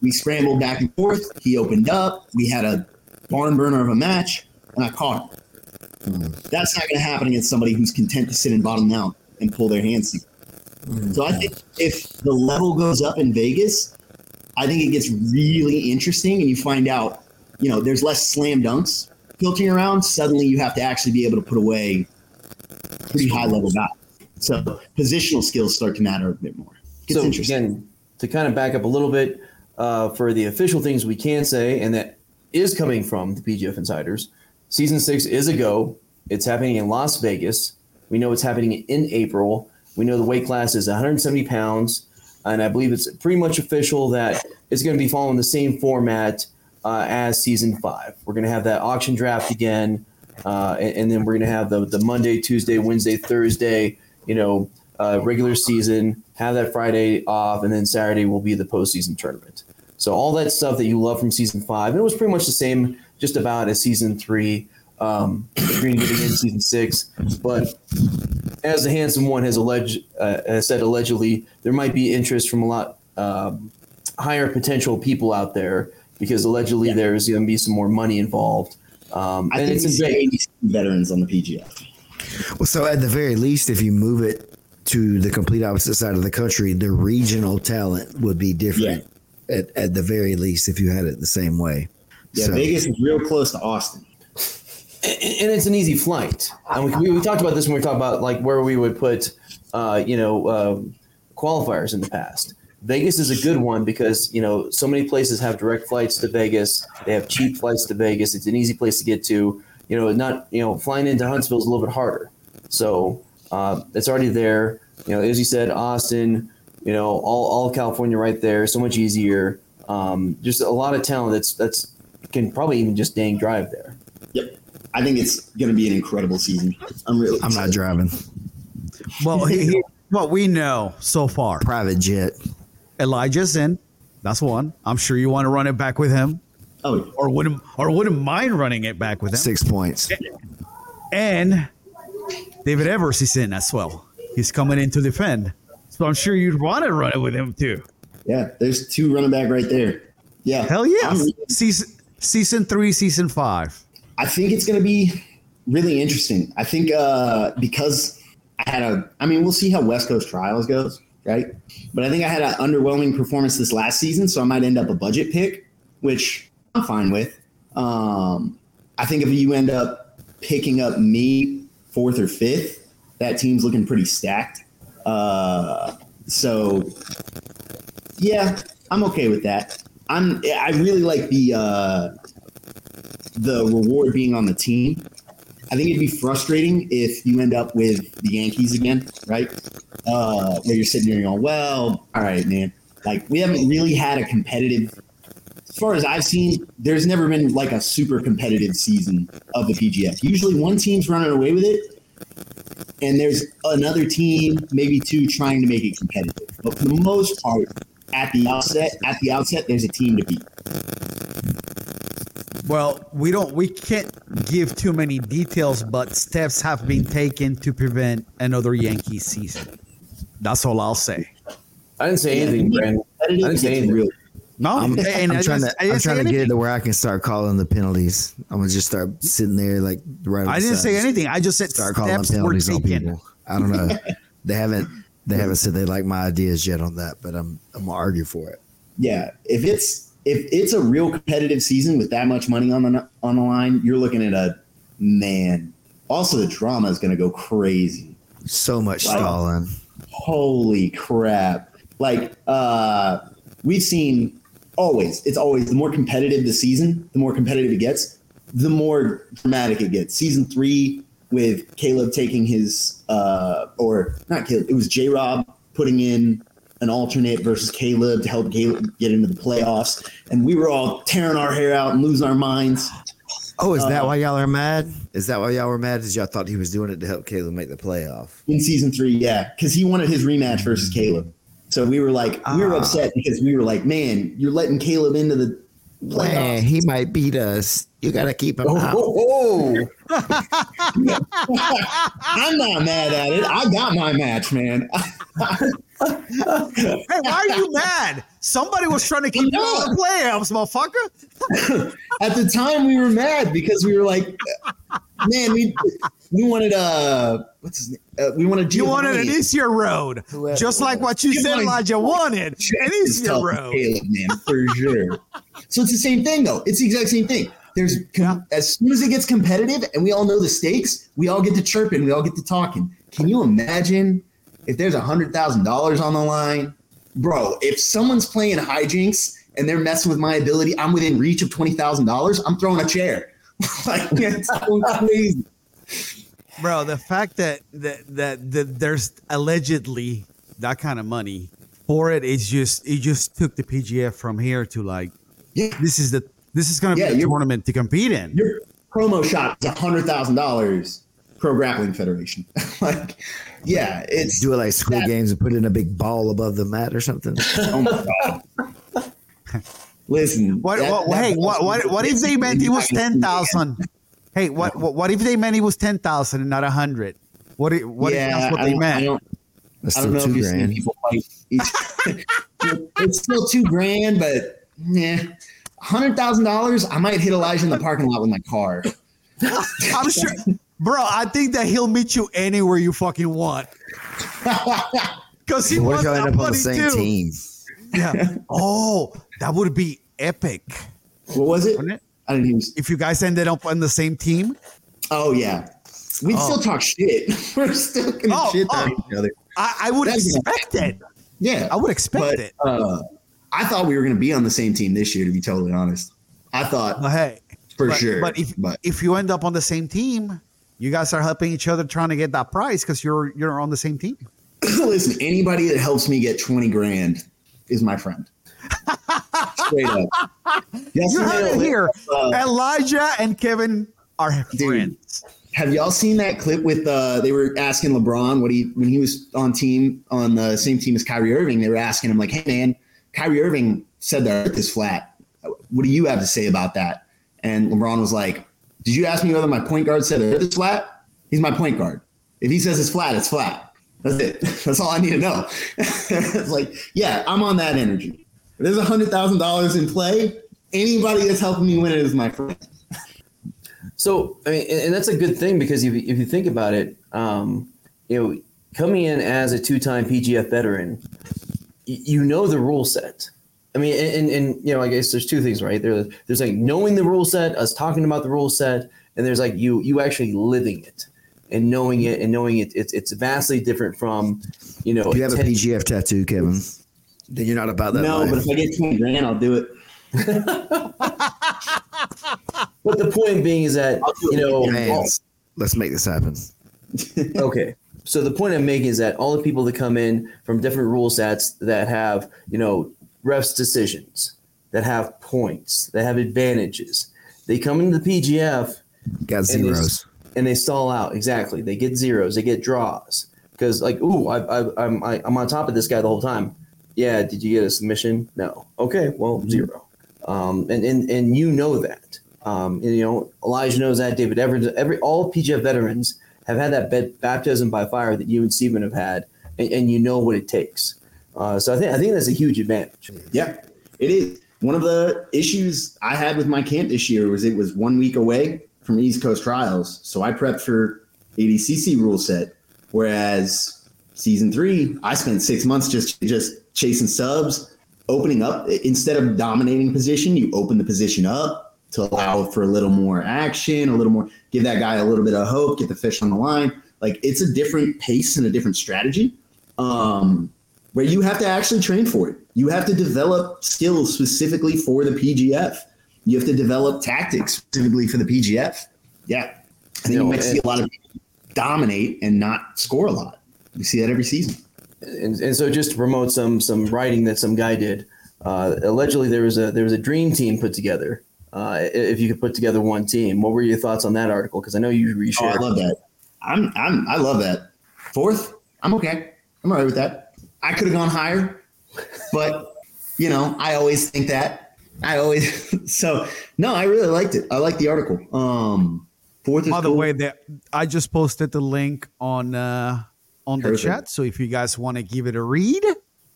We scrambled back and forth. He opened up. We had a barn burner of a match, and I caught him. That's not going to happen against somebody who's content to sit and bottom out and pull their hands together. So I think if the level goes up in Vegas, I think it gets really interesting, and you find out, you know, there's less slam dunks filtering around. Suddenly, you have to actually be able to put away pretty high level guys. So positional skills start to matter a bit more. It's so interesting. again, to kind of back up a little bit uh, for the official things we can say, and that is coming from the PGF Insiders. Season six is a go. It's happening in Las Vegas. We know it's happening in April. We know the weight class is 170 pounds, and I believe it's pretty much official that it's going to be following the same format uh, as season five. We're going to have that auction draft again, uh, and, and then we're going to have the the Monday, Tuesday, Wednesday, Thursday. You know, uh, regular season. Have that Friday off, and then Saturday will be the postseason tournament. So all that stuff that you love from season five, and it was pretty much the same, just about as season three. Um, getting into season six, but as the handsome one has alleged, uh, has said allegedly, there might be interest from a lot um, higher potential people out there because allegedly there's going to be some more money involved. Um, I and think it's it's 80 veterans on the PGF. Well, so at the very least, if you move it to the complete opposite side of the country, the regional talent would be different. At, at the very least, if you had it the same way. Yeah, So- Vegas is real close to Austin. and and it's an easy flight. And we, we talked about this when we talked about like where we would put, uh, you know, uh, qualifiers in the past. Vegas is a good one because you know so many places have direct flights to Vegas. They have cheap flights to Vegas. It's an easy place to get to. You know, not you know flying into Huntsville is a little bit harder. So uh, it's already there. You know, as you said, Austin. You know, all all of California right there. So much easier. Um, just a lot of talent that's that's can probably even just dang drive there. Yep. I think it's going to be an incredible season. I'm really I'm not driving Well, he, he- what we know so far, private jet. Elijah's in. That's one. I'm sure you want to run it back with him, Oh, or wouldn't, or wouldn't mind running it back with him. Six points. And David Evers is in as well. He's coming in to defend, so I'm sure you'd want to run it with him too. yeah. There's two running back right there. Yeah. Hell yeah! Season season three, season five. I think it's going to be really interesting. I think uh, because I had a, I mean, we'll see how West Coast Trials goes, right? But I think I had an underwhelming performance this last season, so I might end up a budget pick, which I'm fine with. Um, I think if you end up picking up me fourth or fifth, that team's looking pretty stacked. Uh, so yeah, I'm okay with that. I'm. I really like the uh, the reward being on the team. I think it'd be frustrating if you end up with the Yankees again, right? Uh, where you're sitting there going, well, all right, man. Like we haven't really had a competitive. As far as I've seen, there's never been like a super competitive season of the PGF. Usually, one team's running away with it, and there's another team, maybe two, trying to make it competitive. But for the most part, at the outset, at the outset, there's a team to beat. Well, we don't, we can't give too many details, but steps have been taken to prevent another Yankee season. That's all I'll say. I didn't say anything, Brandon. I didn't say anything. real. No, I'm, and I'm I trying to. I didn't I'm trying to get it to where I can start calling the penalties. I'm gonna just start sitting there like right. I didn't say anything. I just said Start calling steps penalties on people. I don't know. they haven't. They haven't said they like my ideas yet on that, but I'm. I'm gonna argue for it. Yeah, if it's if it's a real competitive season with that much money on the on the line, you're looking at a man. Also, the drama is going to go crazy. So much Wow. stalling. Holy crap! Like uh, we've seen always. It's always the more competitive the season, the more competitive it gets, the more dramatic it gets. Season three with Caleb taking his uh, or not Caleb, it was J Rob putting in an alternate versus Caleb to help Caleb get into the playoffs, and we were all tearing our hair out and losing our minds. Oh, is that Uh, why y'all are mad? Is that why y'all were mad? Is y'all thought he was doing it to help Caleb make the playoff? in season three, yeah, because he wanted his rematch versus Caleb. So we were like, we were Ah. upset because we were like, man, you're letting Caleb into the Man, playoffs. he might beat us. You gotta keep him out. Oh, I'm not mad at it. I got my match, man. Hey, why are you mad? Somebody was trying to keep you out of the playoffs, motherfucker. at the time, we were mad because we were like, man, we we wanted uh, what's his name? Uh, we wanted You wanted an easier road, Whoever just like what you said, Elijah wanted. An It's easier road. Caleb, man, for sure. So it's the same thing, though. It's the exact same thing. There's com- as soon as it gets competitive, and we all know the stakes, we all get to chirping, we all get to talking. Can you imagine if there's a hundred thousand dollars on the line, bro? If someone's playing hijinks and they're messing with my ability, I'm within reach of twenty thousand dollars. I'm throwing a chair. like it's so crazy. Bro, the fact that that, that that there's allegedly that kind of money for it is just it just took the PGF from here to like Yeah. this is the this is gonna Yeah, be the tournament to compete in. Your promo shot is a hundred thousand dollars. Pro Grappling Federation. like, yeah, it's Do it like Squid That- Games and put in a big ball above the mat or something. Oh my god! Listen, What, that- what, that hey, what, what, what if they meant it was ten thousand? Hey, what, what what if they meant it was ten thousand and not a hundred? What if, what if that's what I they don't- I meant? don't, That's I still don't know if two you've seen grand. people fight. It's still two grand, but yeah, hundred thousand dollars. I might hit Elijah in the parking lot with my car. I'm sure, bro. I think that he'll meet you anywhere you fucking want. Because he What wants if y'all end up on the same too. team? Yeah. Oh, that would be epic. What was it? It? I didn't even. If you guys ended up on the same team. Oh yeah, we'd Oh. still talk shit. We're still gonna Oh, shit oh. on each other. I, I would That'd expect it. Yeah, I would expect but it. uh, I thought we were gonna be on the same team this year. To be totally honest, I thought But hey, for but, sure. But if but if you end up on the same team, you guys are helping each other trying to get that prize because you're you're on the same team. listen, anybody that helps me get twenty grand is my friend. Straight up. You heard it here. Uh, Elijah and Kevin are Dude. friends. Have y'all seen that clip with uh they were asking LeBron what he when he was on team on the same team as Kyrie Irving, they were asking him like, Hey man, Kyrie Irving said the earth is flat. What do you have to say about that? And LeBron was like, Did you ask me whether my point guard said the earth is flat? He's my point guard. If he says it's flat, it's flat. That's it. That's all I need to know. it's like, yeah, I'm on that energy. If there's a hundred thousand dollars in play, anybody that's helping me win it is my friend. So, I mean, and and that's a good thing because if you, if you think about it, um, you know, coming in as a two-time PGF veteran, y- you know the rule set. I mean, and, and, and you know, I guess there's two things, right? There, there's like knowing the rule set, us talking about the rule set, and there's like you you actually living it and knowing it and knowing it. It's it's vastly different from, you know, If you have a PGF tattoo, Kevin, then you're not about that No, life. but if I get 20 grand, I'll do it. But the point being is that you know, all- Fans, let's make this happen. okay. So the point I'm making is that all the people that come in from different rule sets that have, you know, refs decisions, that have points, that have advantages, they come into the PGF Got And zeros. and they stall out. Exactly. They get zeros. They get draws because like, ooh, I, I, I'm I, I'm on top of this guy the whole time. Yeah. Did you get a submission? No. Okay. Well, zero. Um, and and and you know that. Um, and, you know, Elijah knows that. David Evers. Every all PGF veterans have had that baptism by fire that you and Steven have had, and, and you know what it takes. Uh, so I think I think that's a huge advantage. Yeah, it is. One of the issues I had with my camp this year was it was one week away from East Coast Trials. So I prepped for ADCC rule set. Whereas season three, I spent six months just just chasing subs, opening up. Instead of dominating position, you open the position up to allow for a little more action, a little more, give that guy a little bit of hope, get the fish on the line. Like it's a different pace and a different strategy. Um, where you have to actually train for it. You have to develop skills specifically for the PGF. You have to develop tactics specifically for the PGF. Yeah. I think You you, know, might see a lot of people dominate and not score a lot. You see that every season. And, and so just to promote some some writing that some guy did uh, allegedly there was a there was a dream team put together uh, if you could put together one team what were your thoughts on that article because i know you Oh, I love that. I'm I'm I love that. Fourth, I'm okay. I'm all right with that. I could have gone higher, but you know, I always think that. I always so no, I really liked it. I like the article. Um, fourth is By the cool. way, that I just posted the link on uh, on the chat. So if you guys want to give it a read,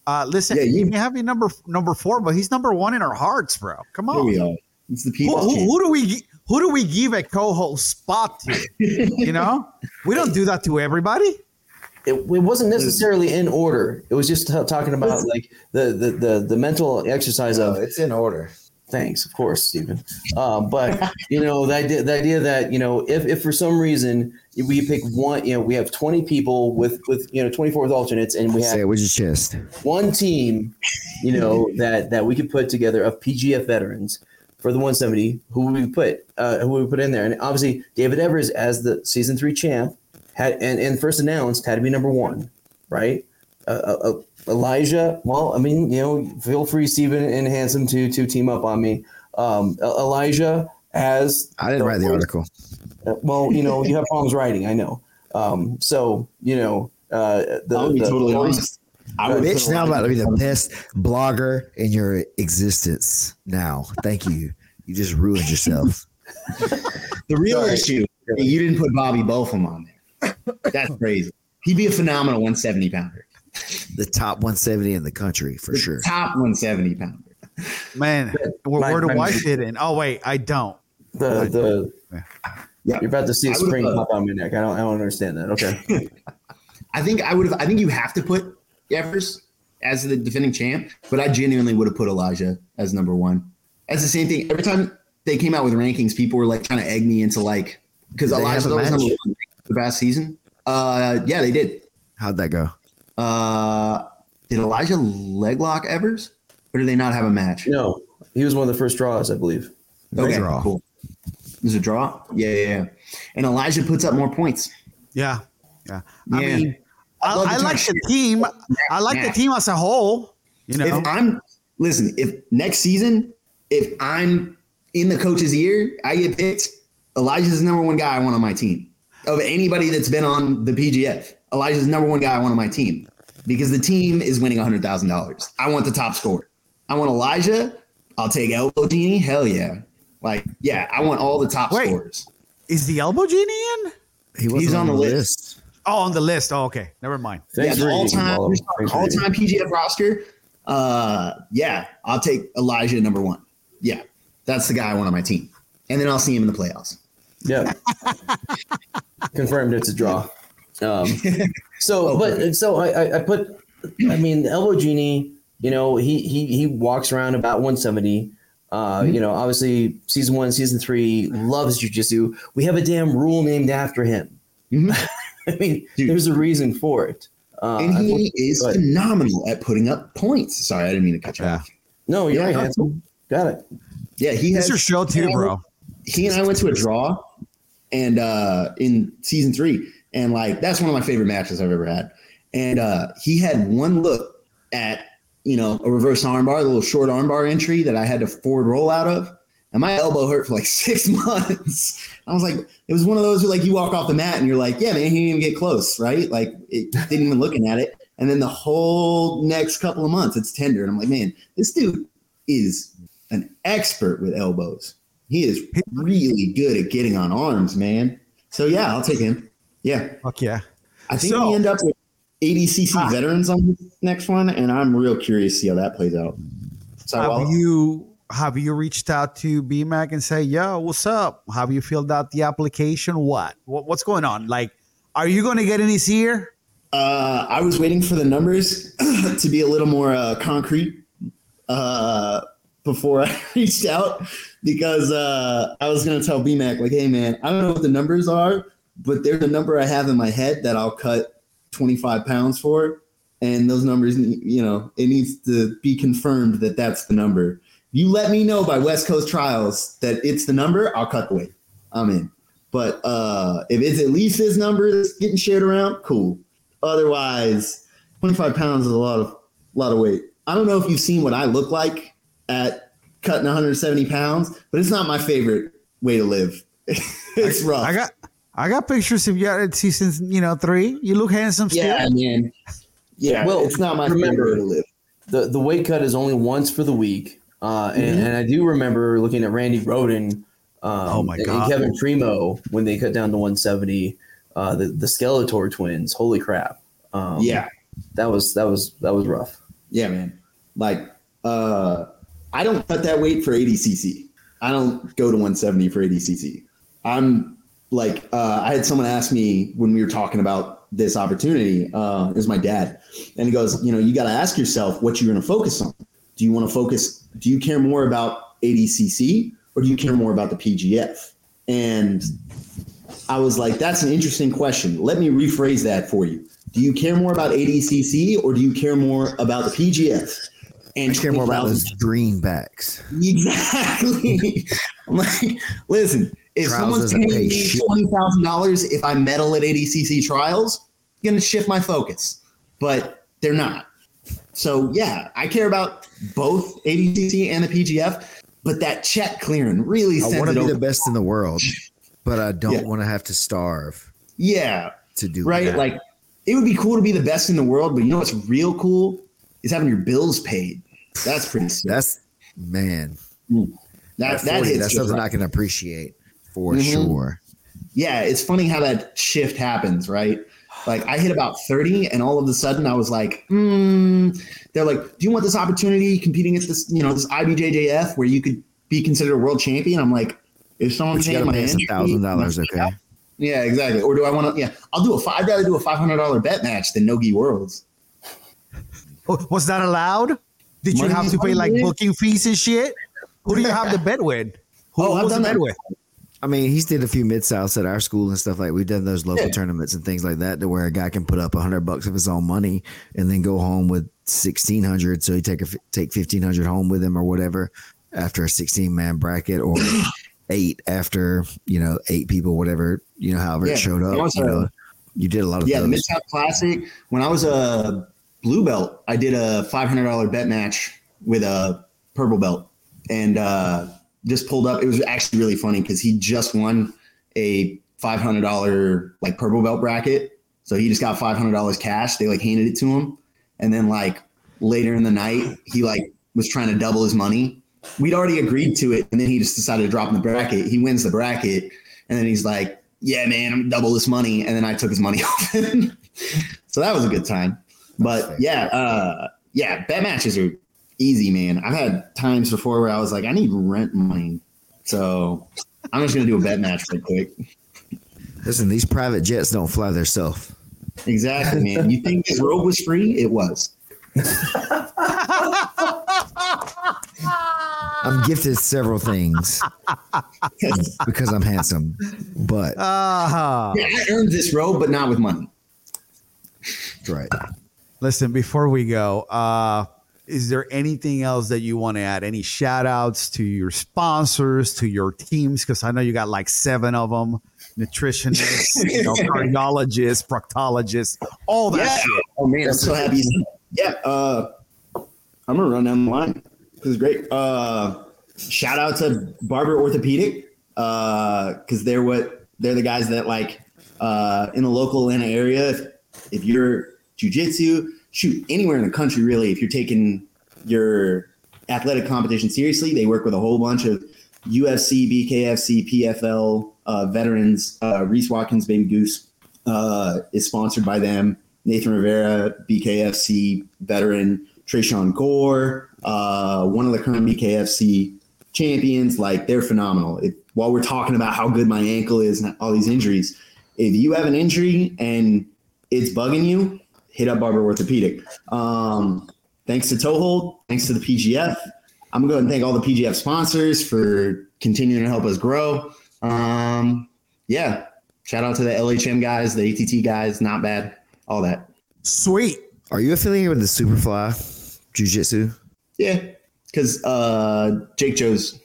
uh, listen, Yeah, you you- may have your number number four, but he's number one in our hearts, bro. Come Here on. we are. It's the Who, people. who, who do we who do we give a co-host spot to? you know, we don't do that to everybody. it, it wasn't necessarily in order. It was just t- talking about like the, the the the mental exercise Oh, of it's in order. Thanks, of course, Stephen. Um, but you know the idea the idea that you know if, if for some reason we pick one, you know, we have twenty people with with you know twenty four with alternates, and we Say have it with your chest. one team, you know that that we could put together of PGF veterans for the 170. Who would we put? Uh, who would we put in there? And obviously, David Evers as the season three champ had and, and first announced had to be number one, right? Uh, uh, uh, Elijah. Well, I mean, you know, feel free, Stephen and Handsome, to to team up on me. Um, Elijah has. I didn't write the article. uh, well, you know, you have problems writing. I know. Um, so you know, uh, the, I'll be the- totally honest. I would Bitch, put now I'm about to be the best blogger in your existence. Now, thank you. You just ruined yourself. The real Sorry. issue, you didn't put Bobby Bofum on there. That's crazy. He'd be a phenomenal 170 pounder. The top 170 in the country for The sure. Top 170 pounder. Man, where, My- where do I fit in? Oh wait, I don't. the the Yeah. you're about to see a spring pop on my neck. I don't I don't understand that. Okay. I think I would have. I think you have to put Evers as the defending champ, but I genuinely would have put Elijah as number one. That's the same thing. Every time they came out with rankings, people were like trying to egg me into like because Did they Elijah's have a always match? number one the past season. Uh, yeah, they did. How'd that go? Uh, did Elijah leglock Evers, or did they not have a match? no, he was one of the first draws, I believe. Okay, draw. cool. There's a draw. Yeah, yeah, yeah. And Elijah puts up more points. Yeah, yeah. I Yeah. mean, I, love to I like the shit. team. I like the team as a whole. You know, If I'm listen, if next season, if I'm in the coach's ear, I get picked. Elijah's the number one guy I want on my team. Of anybody that's been on the PGF, Elijah's the number one guy I want on my team because the team is winning hundred thousand dollars. I want the top scorer. I want Elijah. I'll take Elbow Genie. Hell yeah! Like yeah, I want all the top Wait. scorers. is the elbow genie in? He wasn't He's on the list. Oh, on the list. Oh, okay. Never mind. Thanks yeah, the all reading, time Wallo. Thanks for all reading. time PGF roster. Uh, yeah, I'll take Elijah number one. Yeah, that's the guy I want on my team, and then I'll see him in the playoffs. Yeah. Confirmed it's a draw. Um, so, Oh, but so I, I, I put, I mean, elbow genie. You know, he he he walks around about 170. Uh, Mm-hmm. You know, obviously, season one, season three, loves jujitsu. We have a damn rule named after him. Mhm. I mean, Dude. there's a reason for it. Uh, and he put- is go ahead. phenomenal at putting up points. Sorry, I didn't mean to cut you Yeah. off. no, you're Yeah, right, no. Got it. Yeah, he It's has your show too, bro. he and I went to a draw and uh in season three. And like that's one of my favorite matches I've ever had. And uh he had one look at, you know, a reverse armbar, the little short armbar entry that I had to forward roll out of. And my elbow hurt for like six months. I was like, it was one of those where like you walk off the mat and you're like, yeah, man, he didn't even get close, right? Like it didn't even looking at it. And then the whole next couple of months, it's tender. And I'm like, man, this dude is an expert with elbows. He is really good at getting on arms, man. So yeah, I'll take him. Yeah, Fuck yeah. I think So- we end up with ADCC Ah. veterans on this next one, and I'm real curious to see how that plays out. So Have I'll- you have you reached out to BMAC and say, "Yo, what's up? Have you filled out the application? What? what what's going on? Like, are you going to get any here? Uh, I was waiting for the numbers to be a little more uh, concrete uh, before I reached out because uh, I was going to tell BMAC, like, hey, man, I don't know what the numbers are, but there's a number I have in my head that I'll cut 25 pounds for. And those numbers, you know, it needs to be confirmed that that's the number. You let me know by West Coast Trials that it's the number, I'll cut the weight. I'm in. But uh, if it's at least this number that's getting shared around, cool. Otherwise, 25 pounds is a lot of lot of weight. I don't know if you've seen what I look like at cutting 170 pounds, but it's not my favorite way to live. it's rough. I got I got pictures of you at season, you know, three. You look handsome still. yeah, man. Yeah, Well, it's not my remember- to live. the the weight cut is only once for the week, uh, and, Mm-hmm. and I do remember looking at Randy Roden. Um, Oh my God. And Kevin Primo when they cut down to 170. Uh, the the Skeletor twins. Holy crap! Um, Yeah. that was that was that was rough. Yeah, man. Like, uh, I don't cut that weight for ADCC. I don't go to 170 for ADCC. I'm like, uh, I had someone ask me when we were talking about this opportunity. Uh, it was my dad, and he goes, you know, you got to ask yourself what you're going to focus on. Do you want to focus? Do you care more about ADCC or do you care more about the PGF? And I was like, that's an interesting question. Let me rephrase that for you. Do you care more about ADCC or do you care more about the PGF? And I care more about 20,000 those greenbacks. Exactly. I'm like, listen, if someone's doesn't paying pay me twenty thousand dollars if I medal at ADCC trials, I'm gonna shift my focus. But they're not. So yeah, I care about both ADCC and the PGF, but that check clearing really I want to be the best in the world, but I don't Yeah. want to have to starve yeah, to do right. that. Like it would be cool to be the best in the world, but you know what's real cool is having your bills paid. That's pretty sick. That's man. Mm. that, that 40, hits that's something right. I can appreciate for Mhm. sure. yeah, it's funny how that shift happens, right? Like I hit about 30 and all of a sudden I was like, hmm. They're like, do you want this opportunity competing at this, you know, this IBJJF where you could be considered a world champion? I'm like, if someone's But you paying my pay entry- thousand dollars, okay? Yeah, exactly. Or do I want to, yeah, I'll do a, fi- I'd rather do a $500 bet match than Nogi Worlds. Was that allowed? Did you have to pay like booking fees and shit? Who do you have the bet with? Who, Oh, I've was the done bet that. with? I mean, he's did a few mid souths at our school and stuff like. We've done those local Yeah. tournaments and things like that, to where a guy can put up a hundred bucks of his own money and then go home with sixteen hundred. So he take a take fifteen hundred home with him or whatever after a sixteen man bracket or eight after you know eight people, whatever you know, however Yeah. it showed up. was You know, you did a lot of Yeah, the. Mid South Classic. When I was a blue belt, I did a five hundred dollar bet match with a purple belt, and uh, just pulled up. It was actually really funny because he just won a five hundred dollar like purple belt bracket, so he just got five hundred dollars cash. They like handed it to him, and then like later in the night, he like was trying to double his money. We'd already agreed to it, and then he just decided to drop in the bracket. He wins the bracket, and then he's like, "Yeah, man, I'm gonna double this money." And then I took his money off him. so that was a good time. But yeah, uh, yeah, bet matches are easy, man. I've had times before where I was like, I need rent money, so I'm just gonna do a bet match real quick. Listen, these private jets don't fly themselves. Exactly, man. You think this robe was free? It was. I'm gifted several things because I'm handsome, but Ah, Yeah, I earned this robe, but not with money. right. listen, before we go, uh, is there anything else that you want to add? Any shout outs to your sponsors, to your teams? Because I know you got like seven of them nutritionists, you know, cardiologists, proctologists, all that Yeah. shit. Oh man, I'm so happy. Yeah, uh, I'm gonna run down the line. This is great. Uh, shout out to Barber Orthopedic because they're what they're the guys that like uh, in the local Atlanta area. If, if you're jujitsu, shoot anywhere in the country, really. If you're taking your athletic competition seriously, they work with a whole bunch of UFC, BKFC, PFL uh, veterans. Uh, Reese Watkins, Baby Goose, uh, is sponsored by them. Nathan Rivera, BKFC veteran, Trayshawn Gore, uh, one of the current BKFC champions. Like they're phenomenal. If, while we're talking about how good my ankle is and all these injuries, if you have an injury and it's bugging you, hit up Barber Orthopedic. Um, thanks to Toehold, thanks to the PGF. I'm gonna go ahead and thank all the PGF sponsors for continuing to help us grow. Um, yeah, shout out to the LHM guys, the ATT guys, not bad, all that. Sweet. Are you affiliated with the Superfly Jiu Jitsu? Yeah, because uh, Jake Joe's.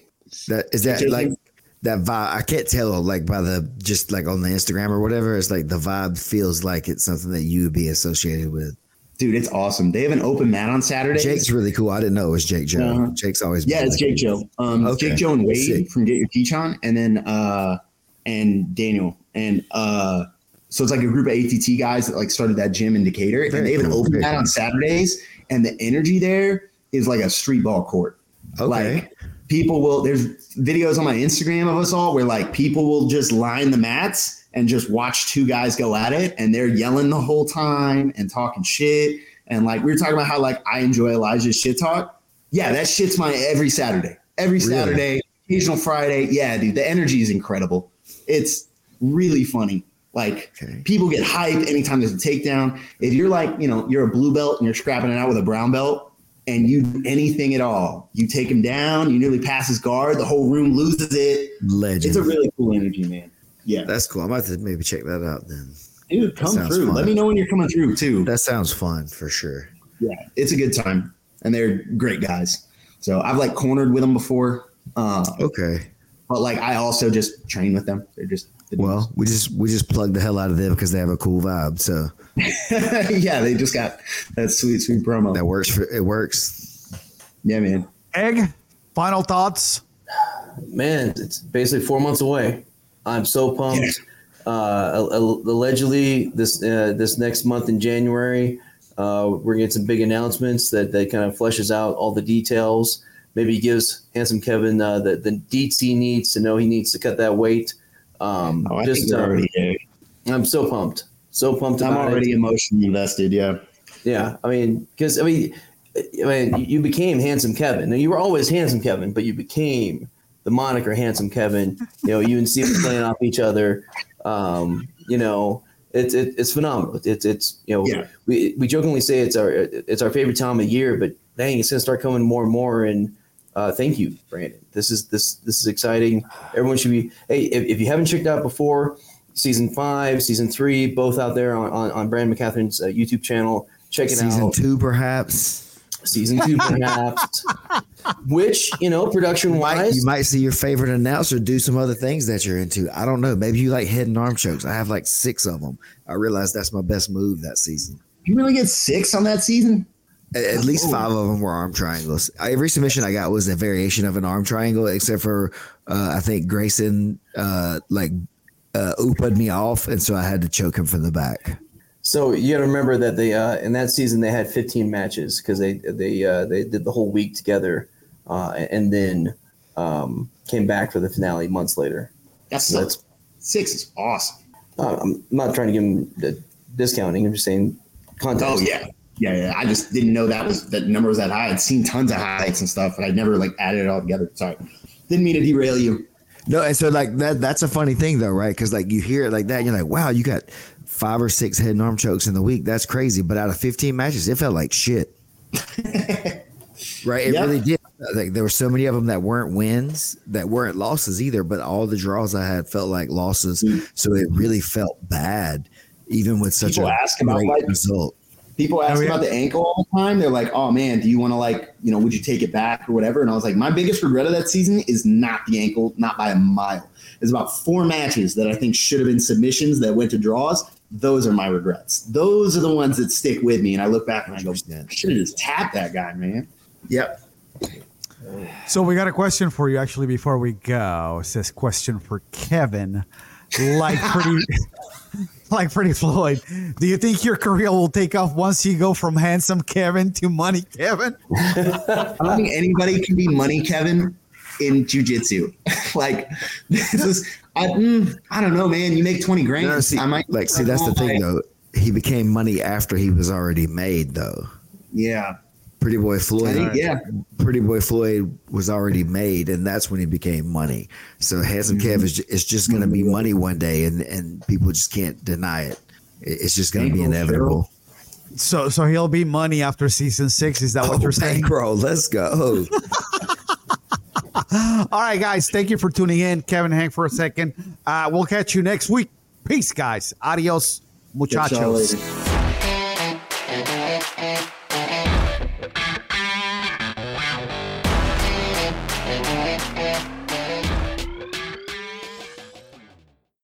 That is that Jiu-jitsu? like that vibe. I can't tell like by the just like on the Instagram or whatever. It's like the vibe feels like it's something that you would be associated with. Dude, it's awesome. They have an open mat on Saturdays. Jake's really cool. I didn't know it was Jake Joe. Uh-huh. Jake's always Yeah, it's like- Jake Joe. Um, Okay. Jake Joe and Wade Sick. from Get Your Teach On, and then uh, and Daniel and uh, So it's like a group of ATT guys that like started that gym in Decatur, and they have an open very mat on Saturdays, and the energy there is like a street ball court. Okay. Like people will there's videos on my Instagram of us all where like people will just line the mats and just watch two guys go at it and they're yelling the whole time and talking shit. And like we were talking about how like I enjoy Elijah's shit talk. Yeah, that shit's my every Saturday. Every Really? Saturday, occasional Friday. Yeah, dude, the energy is incredible. It's really funny. Like Okay. people get hyped anytime there's a takedown. If you're like, you know, you're a blue belt and you're scrapping it out with a brown belt and you do anything at all, you take him down, you nearly pass his guard, the whole room loses it. Legend. It's a really cool energy, man. Yeah. That's cool. I might about to maybe check that out then. Dude, come through. fun. Let me know when you're coming through too. That sounds fun for sure. Yeah, it's a good time. And they're great guys. So I've like cornered with them before. Uh, Okay. but like I also just train with them. They're just the Well, we just we just plug the hell out of them because they have a cool vibe. So yeah, they just got that sweet, sweet promo. that works for it works. Yeah, man. Egg, final thoughts. man, it's basically four months away. I'm so pumped. Uh, al- al- allegedly, this uh, this next month in January, uh, we're gonna get some big announcements that that kind of fleshes out all the details. Maybe gives handsome Kevin uh, the the deets he needs to know he needs to cut that weight. Um, Oh, I just, think uh, already I'm so pumped, so pumped I'm about it. already emotionally invested. Yeah. Yeah, I mean, because I mean, I mean, you became handsome Kevin. Now you were always handsome Kevin, but you became the moniker handsome Kevin. You know, you and Steve playing off each other. Um, you know, it's it, it's phenomenal. It's it's you know, Yeah. we we jokingly say it's our it's our favorite time of year, but dang, it's gonna start coming more and more. And uh, thank you, Brandon. This is this this is exciting. Everyone should be. Hey, if, if you haven't checked out before, season five, season three, both out there on on, on Brandon McCaghren's uh, YouTube channel. Check it out. Season two, perhaps. Season two, perhaps. Which you know, production Might, wise, you might see your favorite announcer do some other things that you're into. I don't know. Maybe you like head and arm chokes. I have like six of them. I realized that's my best move that season. You really get six on that season? At, at least five of them were arm triangles. Every submission I got was a variation of an arm triangle, except for uh, I think Grayson uh, like uh, ooped me off, and so I had to choke him from the back. So you got to remember that they uh, in that season they had 15 matches because they they uh, they did the whole week together, uh, and then um, came back for the finale months later. That's So so, that's- six is awesome. Uh, I'm not trying to give them the discounting. I'm just saying context. Oh yeah. Yeah, yeah. I just didn't know that was that number was that high. I'd seen tons of highlights and stuff, but I'd never like added it all together. Sorry. Didn't mean to derail you. No, and so like that that's a funny thing though, right? Because like you hear it like that, and you're like, wow, you got five or six head and arm chokes in the week. That's crazy. But out of 15 matches, it felt like shit. right? It Yep. really did. Like there were so many of them that weren't wins, that weren't losses either. But all the draws I had felt like losses, hmm. so it really felt bad, even with such People a ask about, great like- result. People oh, ask Oh, yeah. about the ankle all the time. They're like, "Oh man, do you want to like, you know, would you take it back or whatever?" And I was like, "My biggest regret of that season is not the ankle, not by a mile. It's about four matches that I think should have been submissions that went to draws. Those are my regrets. Those are the ones that stick with me. And I look back and I go, I should have just tapped that guy, man. Yep. So we got a question for you actually before we go. It says question for Kevin. Like pretty like pretty Floyd. Do you think your career will take off once you go from handsome Kevin to money Kevin? I don't think anybody can be money, Kevin, in jujitsu. like this is, I, mm, I don't know, man. You make twenty grand. No, see, I might like see that's the thing though. He became money after he was already made though. Yeah, Pretty Boy Floyd. think, yeah. Pretty Boy Floyd was already made, and that's when he became money. So Handsome Mm-hmm. Kev is, is just going to be money one day, and, and people just can't deny it. It- It's just going to be Bankroll, inevitable. So so he'll be money after season six. Is that what Oh, you're saying? bankroll, let's go. All right, guys. Thank you for tuning in. Kevin, hang for a second. Uh, we'll catch you next week. Peace, guys. Adios, Catch y'all muchachos.